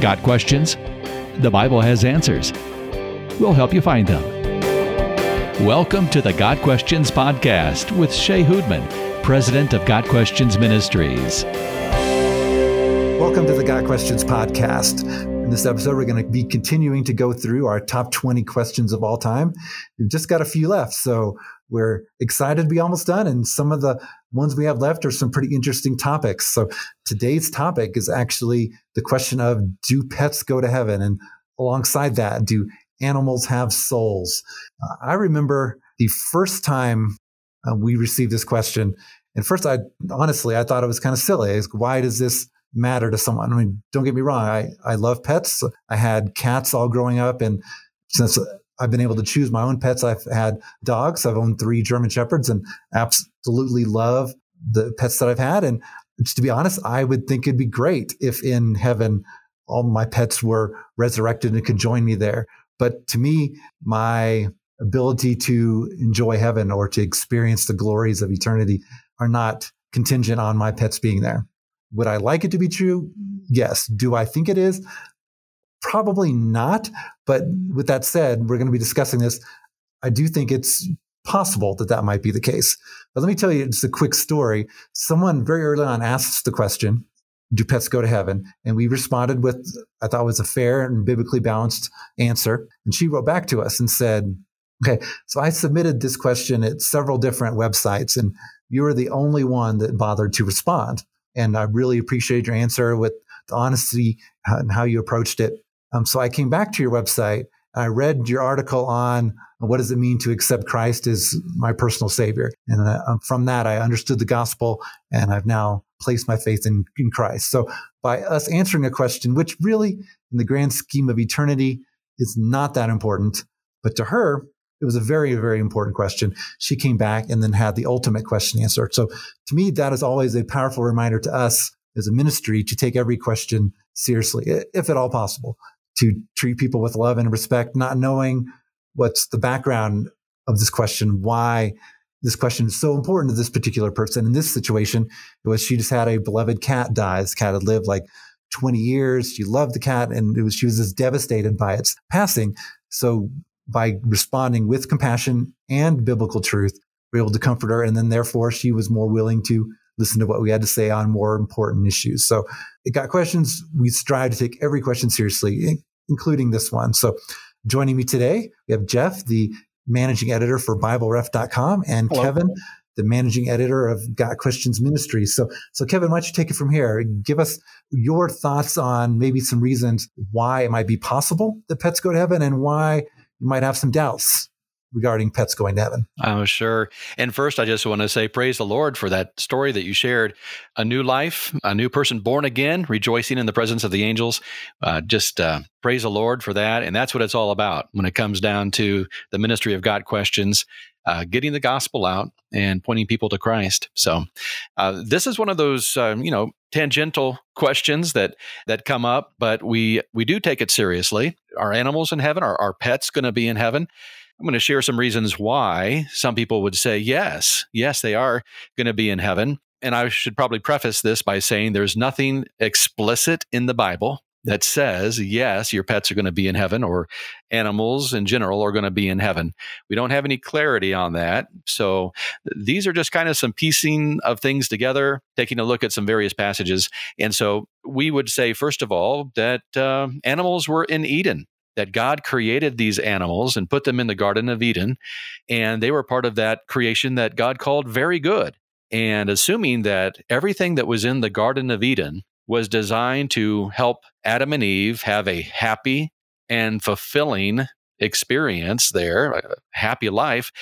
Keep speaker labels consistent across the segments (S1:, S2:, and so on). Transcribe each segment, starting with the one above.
S1: Got questions? The Bible has answers. We'll help you find them. Welcome to the Got Questions Podcast with Shea Houdmann, President of Got Questions Ministries.
S2: Welcome to the Got Questions Podcast. In this episode, we're going to be continuing to go through our top 20 questions of all time. We've just got a few left, so we're excited to be almost done. And some of the ones we have left are some pretty interesting topics. So today's topic is actually the question of do pets go to heaven? And alongside that, do animals have souls? Uh, I remember the first time uh, we received this question. And first, I honestly, I thought it was kind of silly. Why does this matter to someone? I mean, don't get me wrong. I, I love pets. I had cats all growing up. And since I've been able to choose my own pets. I've had dogs. I've owned three German Shepherds and absolutely love the pets that I've had. And to be honest, I would think it'd be great if in heaven all my pets were resurrected and could join me there. But to me, my ability to enjoy heaven or to experience the glories of eternity are not contingent on my pets being there. Would I like it to be true? Yes. Do I think it is? Probably not. But with that said, we're going to be discussing this. I do think it's possible that that might be the case. But let me tell you just a quick story. Someone very early on asked the question, do pets go to heaven? And we responded with, I thought was a fair and biblically balanced answer. And she wrote back to us and said, okay, so I submitted this question at several different websites and you were the only one that bothered to respond. And I really appreciate your answer with the honesty uh, and how you approached it. Um, so I came back to your website. I read your article on what does it mean to accept Christ as my personal savior. And uh, um, from that, I understood the gospel and I've now placed my faith in, in Christ. So by us answering a question, which really in the grand scheme of eternity is not that important, but to her, it was a very, very important question. She came back and then had the ultimate question answered. So to me, that is always a powerful reminder to us as a ministry to take every question seriously, if at all possible to treat people with love and respect, not knowing what's the background of this question, why this question is so important to this particular person. In this situation, it was she just had a beloved cat die. This cat had lived like 20 years. She loved the cat and it was, she was just devastated by its passing. So by responding with compassion and biblical truth, we were able to comfort her. And then therefore she was more willing to listen to what we had to say on more important issues. So it got questions. We strive to take every question seriously, including this one. So joining me today, we have Jeff, the managing editor for BibleRef.com, and Hello. Kevin, the managing editor of Got Questions Ministries. So, so Kevin, why don't you take it from here? Give us your thoughts on maybe some reasons why it might be possible that pets go to heaven and why you might have some doubts regarding pets going to heaven.
S3: I'm sure. And first, I just want to say praise the Lord for that story that you shared. A new life, a new person born again, rejoicing in the presence of the angels. Uh, just uh, praise the Lord for that. And that's what it's all about when it comes down to the ministry of Got Questions. Uh, getting the gospel out and pointing people to Christ. So, uh, this is one of those, um, you know, tangential questions that that come up, but we we do take it seriously. Are animals in heaven? Are our pets going to be in heaven? I'm going to share some reasons why some people would say, yes, yes, they are going to be in heaven. And I should probably preface this by saying there's nothing explicit in the Bible that says, yes, your pets are going to be in heaven or animals in general are going to be in heaven. We don't have any clarity on that. So these are just kind of some piecing of things together, taking a look at some various passages. And so we would say, first of all, that uh, animals were in Eden that God created these animals and put them in the Garden of Eden, and they were part of that creation that God called very good. And assuming that everything that was in the Garden of Eden was designed to help Adam and Eve have a happy and fulfilling experience there, a happy life,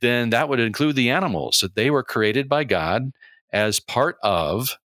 S3: then that would include the animals. That they were created by God as part of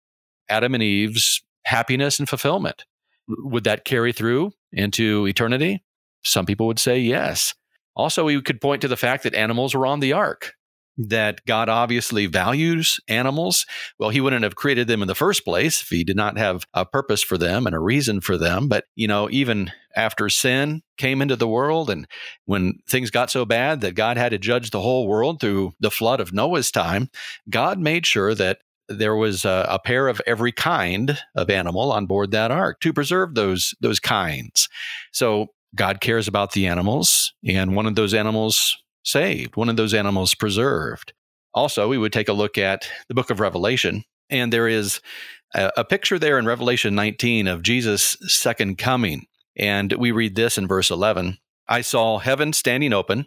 S3: Adam and Eve's happiness and fulfillment. Would that carry through into eternity? Some people would say yes. Also, we could point to the fact that animals were on the ark, that God obviously values animals. Well, he wouldn't have created them in the first place if he did not have a purpose for them and a reason for them. But, you know, even after sin came into the world and when things got so bad that God had to judge the whole world through the flood of Noah's time, God made sure that there was a, a, pair of every kind of animal on board that ark to preserve those those kinds. So God cares about the animals, and one of those animals saved, one of those animals preserved. Also, we would take a look at the book of Revelation, and there is a, a picture there in Revelation 19 of Jesus' second coming. And we read this in verse 11 I saw heaven standing open,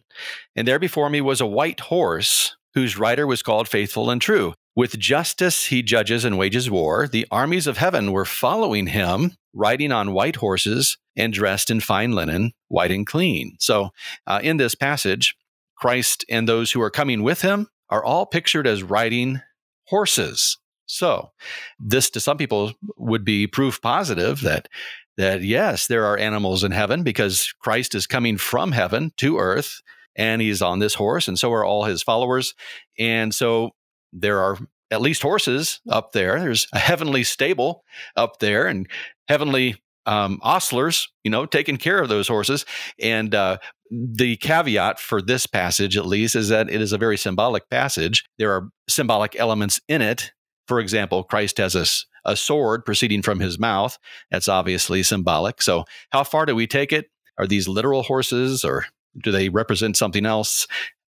S3: and there before me was a white horse, whose rider was called Faithful and True. With justice he judges and wages war. The armies of heaven were following him, riding on white horses and dressed in fine linen, white and clean. So, uh, in this passage, Christ and those who are coming with him are all pictured as riding horses. So, this to some people would be proof positive that that yes, there are animals in heaven because Christ is coming from heaven to earth and he's on this horse and so are all his followers. And so there are at least horses up there. There's a heavenly stable up there and heavenly um, ostlers, you know, taking care of those horses. And uh, the caveat for this passage, at least, is that it is a very symbolic passage. There are symbolic elements in it. For example, Christ has a, a sword proceeding from his mouth. That's obviously symbolic. So, how far do we take it? Are these literal horses or do they represent something else?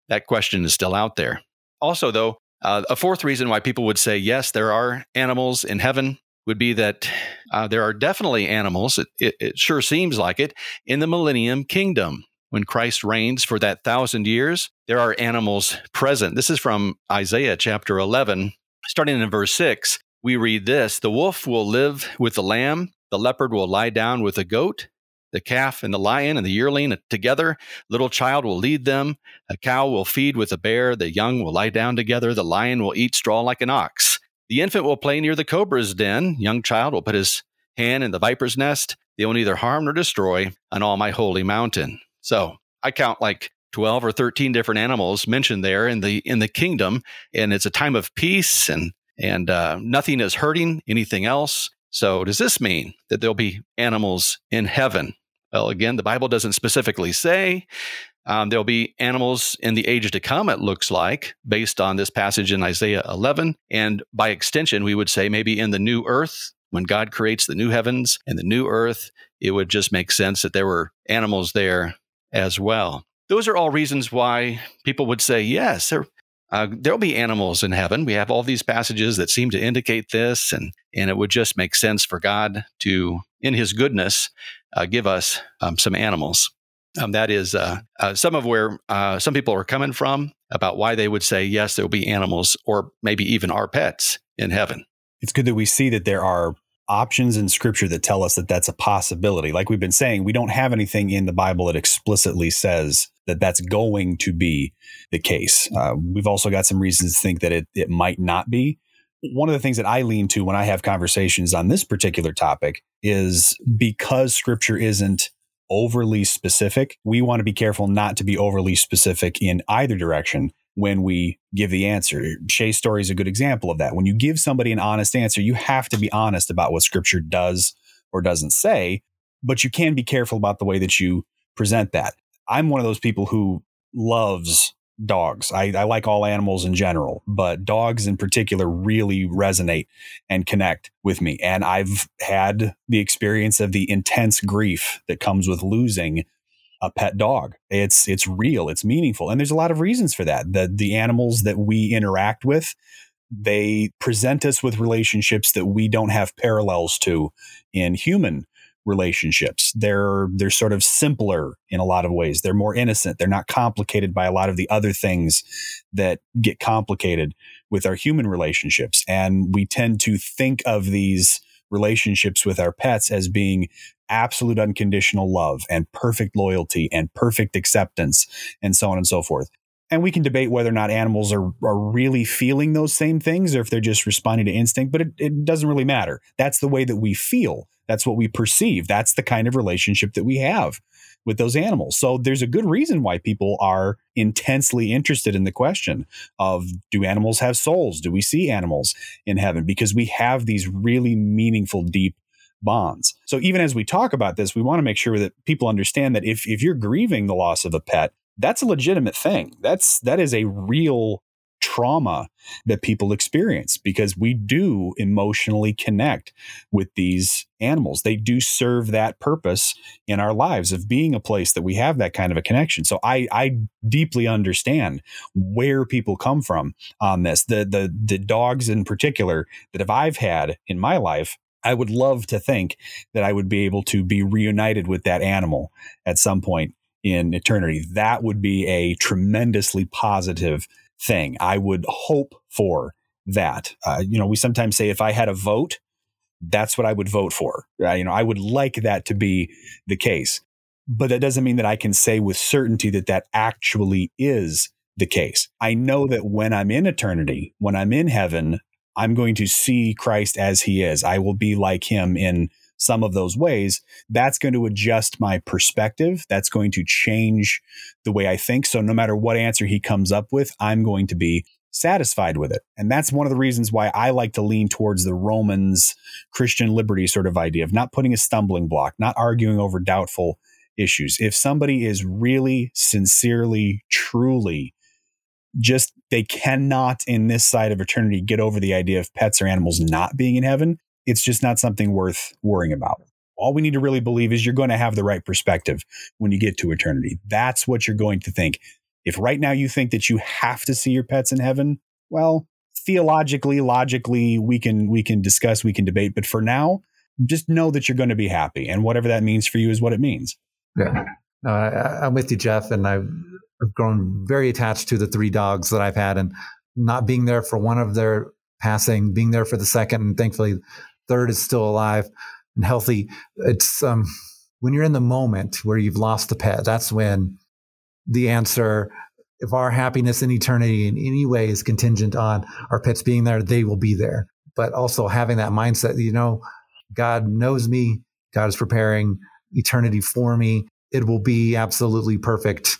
S3: That question is still out there. Also, though, uh, a fourth reason why people would say, yes, there are animals in heaven would be that uh, there are definitely animals, it, it, it sure seems like it, in the millennium kingdom. When Christ reigns for that thousand years, there are animals present. This is from Isaiah chapter 11, starting in verse 6 we read this The wolf will live with the lamb, the leopard will lie down with the goat, the calf and the lion and the yearling together. Little child will lead them. A cow will feed with a bear. The young will lie down together. The lion will eat straw like an ox. The infant will play near the cobra's den. Young child will put his hand in the viper's nest. They will neither harm nor destroy on all my holy mountain. So I count like 12 or 13 different animals mentioned there in the in the kingdom and it's a time of peace and and uh, nothing is hurting anything else. So, does this mean that there'll be animals in heaven? Well, again, the Bible doesn't specifically say. Um, there'll be animals in the age to come, it looks like, based on this passage in Isaiah 11. And by extension, we would say maybe in the new earth, when God creates the new heavens and the new earth, it would just make sense that there were animals there as well. Those are all reasons why people would say, yes, there, uh, there'll be animals in heaven. We have all these passages that seem to indicate this, and and it would just make sense for God to, in His goodness, uh, give us um, some animals. Um, that is uh, uh some of where uh, some people are coming from about why they would say yes, there will be animals, or maybe even our pets in heaven.
S4: It's good that we see that there are options in scripture that tell us that that's a possibility. Like we've been saying, we don't have anything in the Bible that explicitly says that that's going to be the case. Uh, we've also got some reasons to think that it, it might not be. One of the things that I lean to when I have conversations on this particular topic is because scripture isn't overly specific, we want to be careful not to be overly specific in either direction when we give the answer. Shea's story is a good example of that. When you give somebody an honest answer, you have to be honest about what scripture does or doesn't say, but you can be careful about the way that you present that. I'm one of those people who loves dogs. I, I, like all animals in general, but dogs in particular really resonate and connect with me. And I've had the experience of the intense grief that comes with losing a pet dog. It's it's real, it's meaningful, and there's a lot of reasons for that. The the animals that we interact with, they present us with relationships that we don't have parallels to in human relationships. They're they're sort of simpler in a lot of ways. They're more innocent. They're not complicated by a lot of the other things that get complicated with our human relationships. And we tend to think of these relationships with our pets as being absolute unconditional love and perfect loyalty and perfect acceptance and so on and so forth. And we can debate whether or not animals are, are really feeling those same things or if they're just responding to instinct, but it, it doesn't really matter. That's the way that we feel. That's what we perceive. That's the kind of relationship that we have with those animals. So there's a good reason why people are intensely interested in the question of do animals have souls? Do we see animals in heaven? Because we have these really meaningful, deep bonds. So even as we talk about this, we want to make sure that people understand that if if you're grieving the loss of a pet, that's a legitimate thing. That's that is a real trauma that people experience because we do emotionally connect with these animals. They do serve that purpose in our lives of being a place that we have that kind of a connection. So I, I deeply understand where people come from on this. The, the, the dogs in particular that if I've had in my life, I would love to think that I would be able to be reunited with that animal at some point in eternity. That would be a tremendously positive thing. I would hope for that. Uh, you know, we sometimes say if I had a vote, that's what I would vote for. Uh, you know, I would like that to be the case. But that doesn't mean that I can say with certainty that that actually is the case. I know that when I'm in eternity, when I'm in heaven, I'm going to see Christ as he is. I will be like him in some of those ways, that's going to adjust my perspective. That's going to change the way I think. So no matter what answer he comes up with, I'm going to be satisfied with it. And that's one of the reasons why I like to lean towards the Romans Christian liberty sort of idea of not putting a stumbling block, not arguing over doubtful issues. If somebody is really, sincerely, truly just they cannot in this side of eternity get over the idea of pets or animals not being in heaven it's just not something worth worrying about. All we need to really believe is you're going to have the right perspective when you get to eternity. That's what you're going to think. If right now you think that you have to see your pets in heaven, well, theologically, logically, we can we can discuss, we can debate, but for now, just know that you're going to be happy, and whatever that means for you is what it means.
S2: Yeah, no, I, I'm with you, Jeff, and I've grown very attached to the three dogs that I've had, and not being there for one of their passing, being there for the second, and thankfully third is still alive and healthy. It's um, when you're in the moment where you've lost the pet, that's when the answer, if our happiness in eternity in any way is contingent on our pets being there, they will be there. But also having that mindset, you know, God knows me, God is preparing eternity for me. It will be absolutely perfect.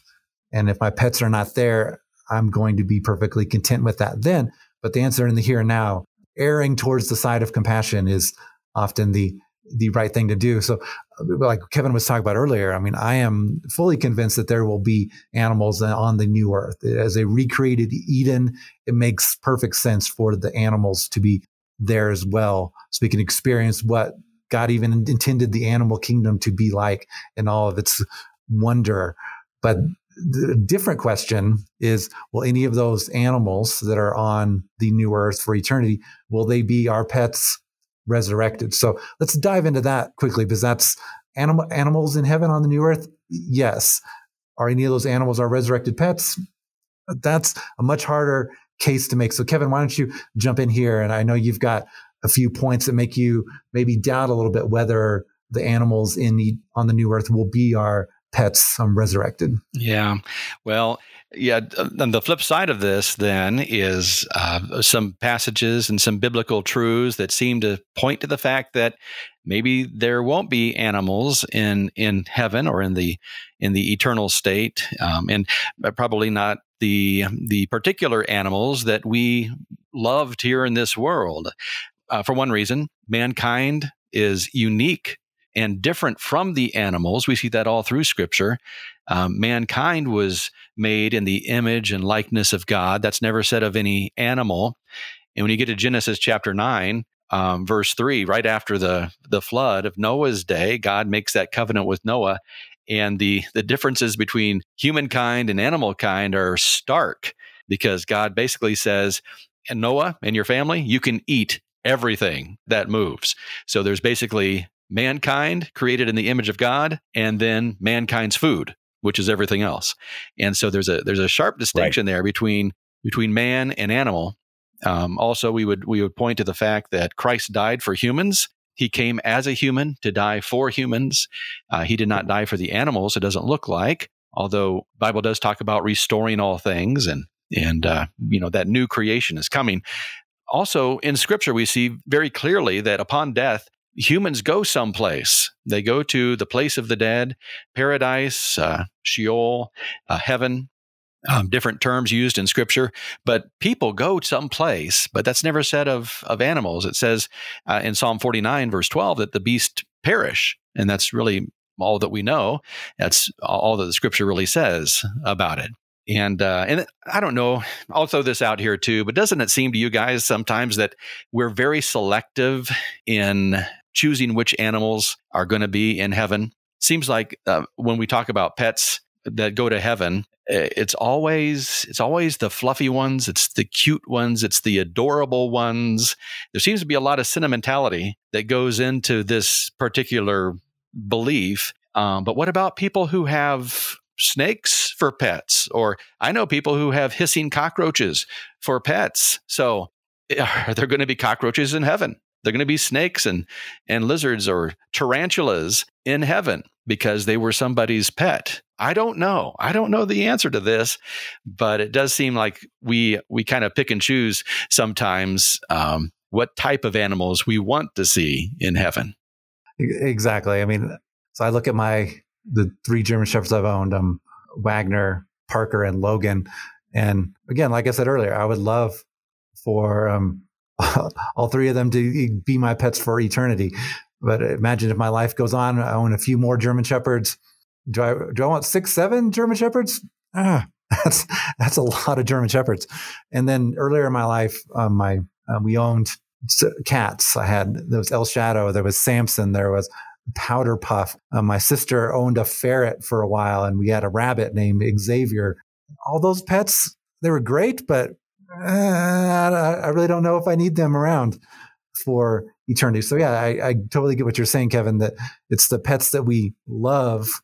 S2: And if my pets are not there, I'm going to be perfectly content with that then. But the answer in the here and now erring towards the side of compassion is often the the right thing to do. So, uh, like Kevin was talking about earlier, I mean, I am fully convinced that there will be animals on the new earth. As a recreated Eden, it makes perfect sense for the animals to be there as well. So we can experience what God even intended the animal kingdom to be like in all of its wonder. But the different question is will any of those animals that are on the new earth for eternity will they be our pets resurrected? So let's dive into that quickly because that's animal animals in heaven on the new earth? Yes. Are any of those animals our resurrected pets? That's a much harder case to make. So kevin why don't you jump in here? And i know you've got a few points that make you maybe doubt a little bit whether the animals in the, on the new earth will be our pets um, resurrected.
S3: Yeah. Well, yeah. And the flip side of this then is uh, some passages and some biblical truths that seem to point to the fact that maybe there won't be animals in in heaven or in the in the eternal state, um, and probably not the the particular animals that we loved here in this world. Uh, for one reason, mankind is unique and different from the animals. We see that all through Scripture. Um, mankind was made in the image and likeness of God. That's never said of any animal. And when you get to Genesis chapter 9, um, verse 3, right after the, the flood of Noah's day, God makes that covenant with Noah. And the, the differences between humankind and animal kind are stark because God basically says, and Noah and your family, you can eat everything that moves. So there's basically mankind created in the image of God, and then mankind's food, which is everything else. And so there's a there's a sharp distinction right. there between between man and animal. Um, also, we would we would point to the fact that Christ died for humans. He came as a human to die for humans. Uh, he did not die for the animals. It doesn't look like, although Bible does talk about restoring all things and and uh, you know that new creation is coming. Also, in Scripture, we see very clearly that upon death, humans go someplace. They go to the place of the dead, paradise, uh, Sheol, uh, heaven. Um, different terms used in scripture, but people go someplace, but that's never said of, of animals. It says uh, in Psalm 49, verse 12, that the beast perish. And that's really all that we know. That's all that the scripture really says about it. And uh, and I don't know. I'll throw this out here too. But doesn't it seem to you guys sometimes that we're very selective in choosing which animals are going to be in heaven? Seems like uh, when we talk about pets that go to heaven, it's always it's always the fluffy ones, it's the cute ones, it's the adorable ones. There seems to be a lot of sentimentality that goes into this particular belief. Um, but what about people who have snakes for pets. Or I know people who have hissing cockroaches for pets. So are there going to be cockroaches in heaven? They're going to be snakes and, and lizards or tarantulas in heaven because they were somebody's pet. I don't know. I don't know the answer to this, but it does seem like we we kind of pick and choose sometimes um, what type of animals we want to see in heaven.
S2: Exactly. I mean, so I look at my the three German Shepherds I've owned, um, Wagner, Parker, and Logan. And again, like I said earlier, I would love for um, all three of them to be my pets for eternity. But imagine if my life goes on, I own a few more German Shepherds. Do I do I want six, seven German Shepherds? Ah, that's that's a lot of German Shepherds. And then earlier in my life, um, my uh, we owned cats. I had there was El Shadow, there was Samson, there was powder puff. Uh, my sister owned a ferret for a while, and we had a rabbit named Xavier. All those pets, they were great, but uh, I really don't know if I need them around for eternity. So yeah, I, I, totally get what you're saying, Kevin. That it's the pets that we love,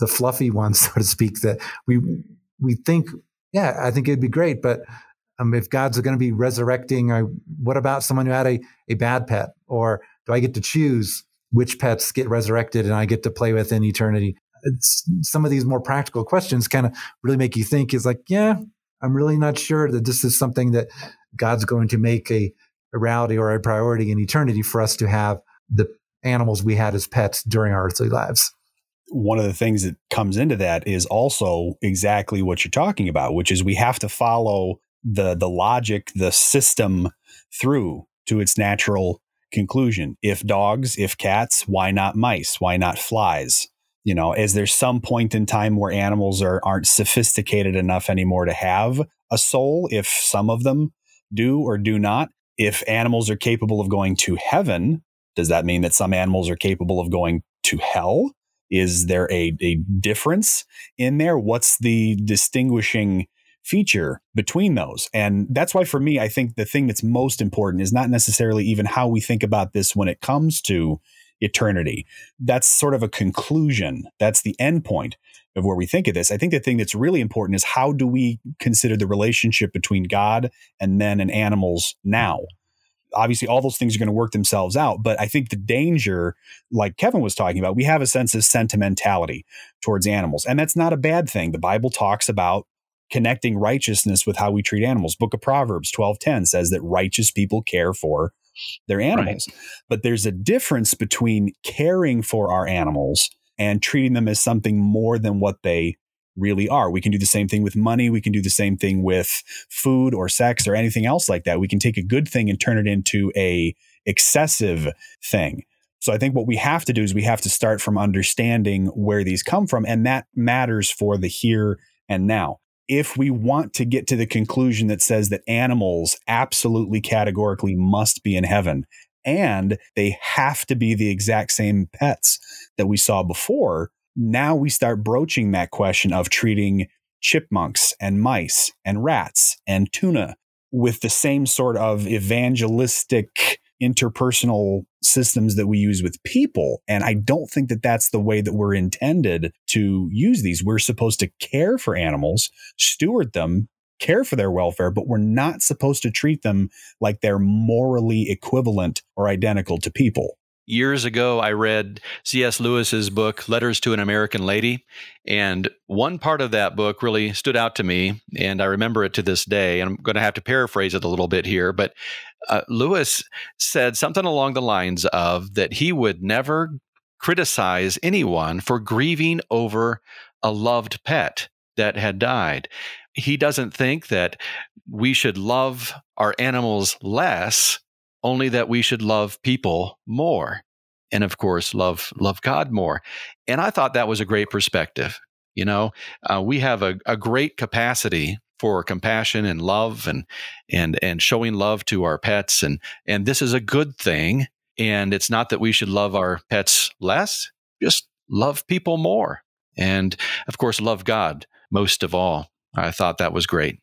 S2: the fluffy ones, so to speak, that we we think, yeah, I think it'd be great, but. Um, if God's going to be resurrecting, what about someone who had a, a bad pet? Or do I get to choose which pets get resurrected and I get to play with in eternity. It's, some of these more practical questions kind of really make you think is like, yeah, I'm really not sure that this is something that God's going to make a, a reality or a priority in eternity for us to have the animals we had as pets during our earthly lives.
S4: One of the things that comes into that is also exactly what you're talking about, which is we have to follow the the logic, the system through to its natural conclusion. If dogs, if cats, why not mice? Why not flies? You know, is there some point in time where animals are aren't sophisticated enough anymore to have a soul? If some of them do or do not, if animals are capable of going to heaven, does that mean that some animals are capable of going to hell? Is there a, a difference in there? What's the distinguishing feature between those. And that's why, for me, I think the thing that's most important is not necessarily even how we think about this when it comes to eternity. That's sort of a conclusion. That's the end point of where we think of this. I think the thing that's really important is how do we consider the relationship between God and men and animals now? Obviously, all those things are going to work themselves out. But I think the danger, like Kevin was talking about, we have a sense of sentimentality towards animals. And that's not a bad thing. The Bible talks about connecting righteousness with how we treat animals. Book of Proverbs 12:10 says that righteous people care for their animals. Right. But there's a difference between caring for our animals and treating them as something more than what they really are. We can do the same thing with money, we can do the same thing with food or sex or anything else like that. We can take a good thing and turn it into a excessive thing. So I think what we have to do is we have to start from understanding where these come from and that matters for the here and now if we want to get to the conclusion that says that animals absolutely categorically must be in heaven and they have to be the exact same pets that we saw before, now we start broaching that question of treating chipmunks and mice and rats and tuna with the same sort of evangelistic interpersonal systems that we use with people. And I don't think that that's the way that we're intended to use these. We're supposed to care for animals, steward them, care for their welfare, but we're not supposed to treat them like they're morally equivalent or identical to people
S3: years ago, I read C.S. Lewis's book, Letters to an American Lady. And one part of that book really stood out to me, and I remember it to this day. And I'm going to have to paraphrase it a little bit here. But uh, Lewis said something along the lines of that he would never criticize anyone for grieving over a loved pet that had died. He doesn't think that we should love our animals less only that we should love people more and of course love love God more. And I thought that was a great perspective You know, uh, we have a, a great capacity for compassion and love and and and showing love to our pets. And and this is a good thing. And it's not that we should love our pets less just love people more. And of course love God most of all. I thought that was great.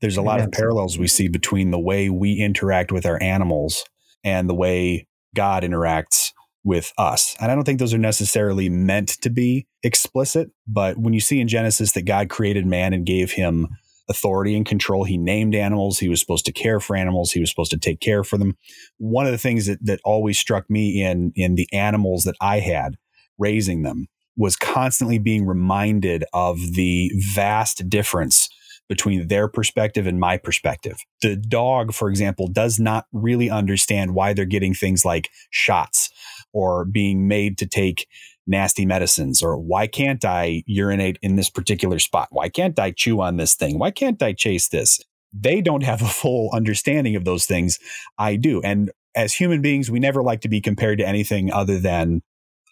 S4: There's a lot of parallels we see between the way we interact with our animals and the way God interacts with us. And I don't think those are necessarily meant to be explicit, but when you see in Genesis that God created man and gave him authority and control. He named animals. He was supposed to care for animals. He was supposed to take care for them. One of the things that, that always struck me in, in the animals that I had raising them was constantly being reminded of the vast difference between their perspective and my perspective. The dog, for example, does not really understand why they're getting things like shots or being made to take nasty medicines or why can't I urinate in this particular spot? Why can't I chew on this thing? Why can't I chase this? They don't have a full understanding of those things. I do. And as human beings, we never like to be compared to anything other than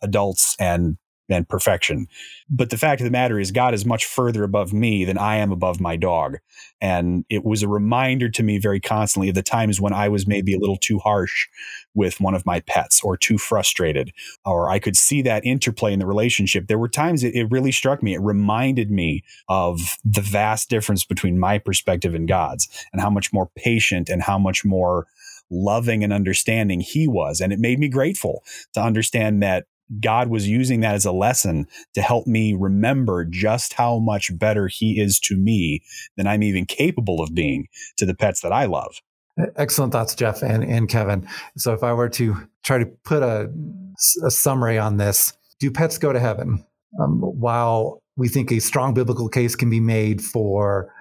S4: adults and and perfection. But the fact of the matter is, God is much further above me than I am above my dog. And it was a reminder to me very constantly of the times when I was maybe a little too harsh with one of my pets or too frustrated, or I could see that interplay in the relationship. There were times it, it really struck me. It reminded me of the vast difference between my perspective and God's and how much more patient and how much more loving and understanding he was. And it made me grateful to understand that God was using that as a lesson to help me remember just how much better He is to me than I'm even capable of being to the pets that I love.
S2: Excellent thoughts, Jeff and, and Kevin. So, if I were to try to put a, a summary on this, do pets go to heaven? Um, while we think a strong biblical case can be made for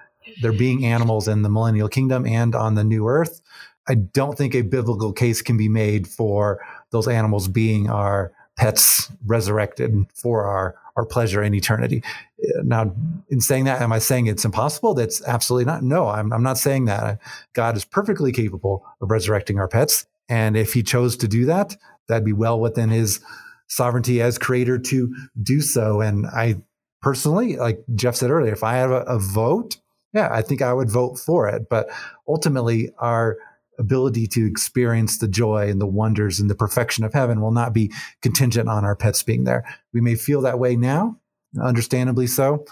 S2: there being animals in the millennial kingdom and on the new earth, I don't think a biblical case can be made for those animals being our pets resurrected for our our pleasure in eternity. Uh, now, in saying that, am I saying it's impossible? That's absolutely not. No, I'm, I'm not saying that. God is perfectly capable of resurrecting our pets. And if he chose to do that, that'd be well within his sovereignty as creator to do so. And I personally, like Jeff said earlier, if I have a, a vote, yeah, I think I would vote for it. But ultimately, our ability to experience the joy and the wonders and the perfection of heaven will not be contingent on our pets being there. We may feel that way now, understandably so,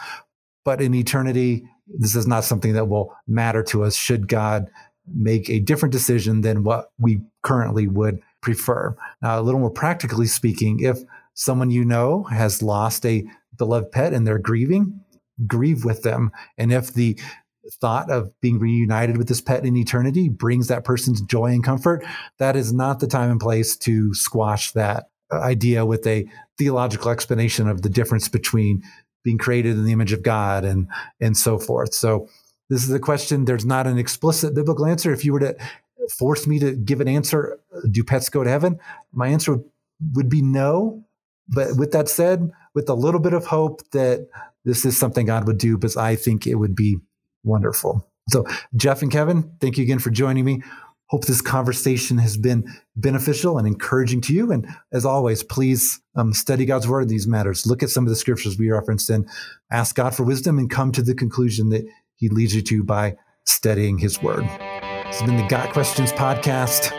S2: but in eternity, this is not something that will matter to us should God make a different decision than what we currently would prefer. Now, a little more practically speaking, if someone you know has lost a beloved pet and they're grieving, grieve with them. And if the thought of being reunited with this pet in eternity brings that person's joy and comfort, that is not the time and place to squash that uh, idea with a theological explanation of the difference between being created in the image of God and and so forth. So this is a question. There's not an explicit biblical answer. If you were to force me to give an answer, uh, do pets go to heaven? My answer would, would be no. But with that said, with a little bit of hope that this is something God would do, because I think it would be Wonderful. So, Jeff and Kevin, thank you again for joining me. Hope this conversation has been beneficial and encouraging to you. And as always, please um, study God's word in these matters. Look at some of the scriptures we referenced and ask God for wisdom and come to the conclusion that He leads you to by studying His word. This has been the Got Questions podcast.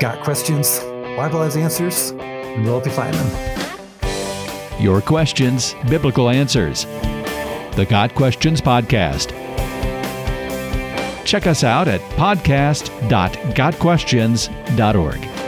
S2: Got questions? Bible has answers, and we'll find them.
S1: Your questions, biblical answers. The Got Questions podcast Check us out at podcast.gotquestions.org.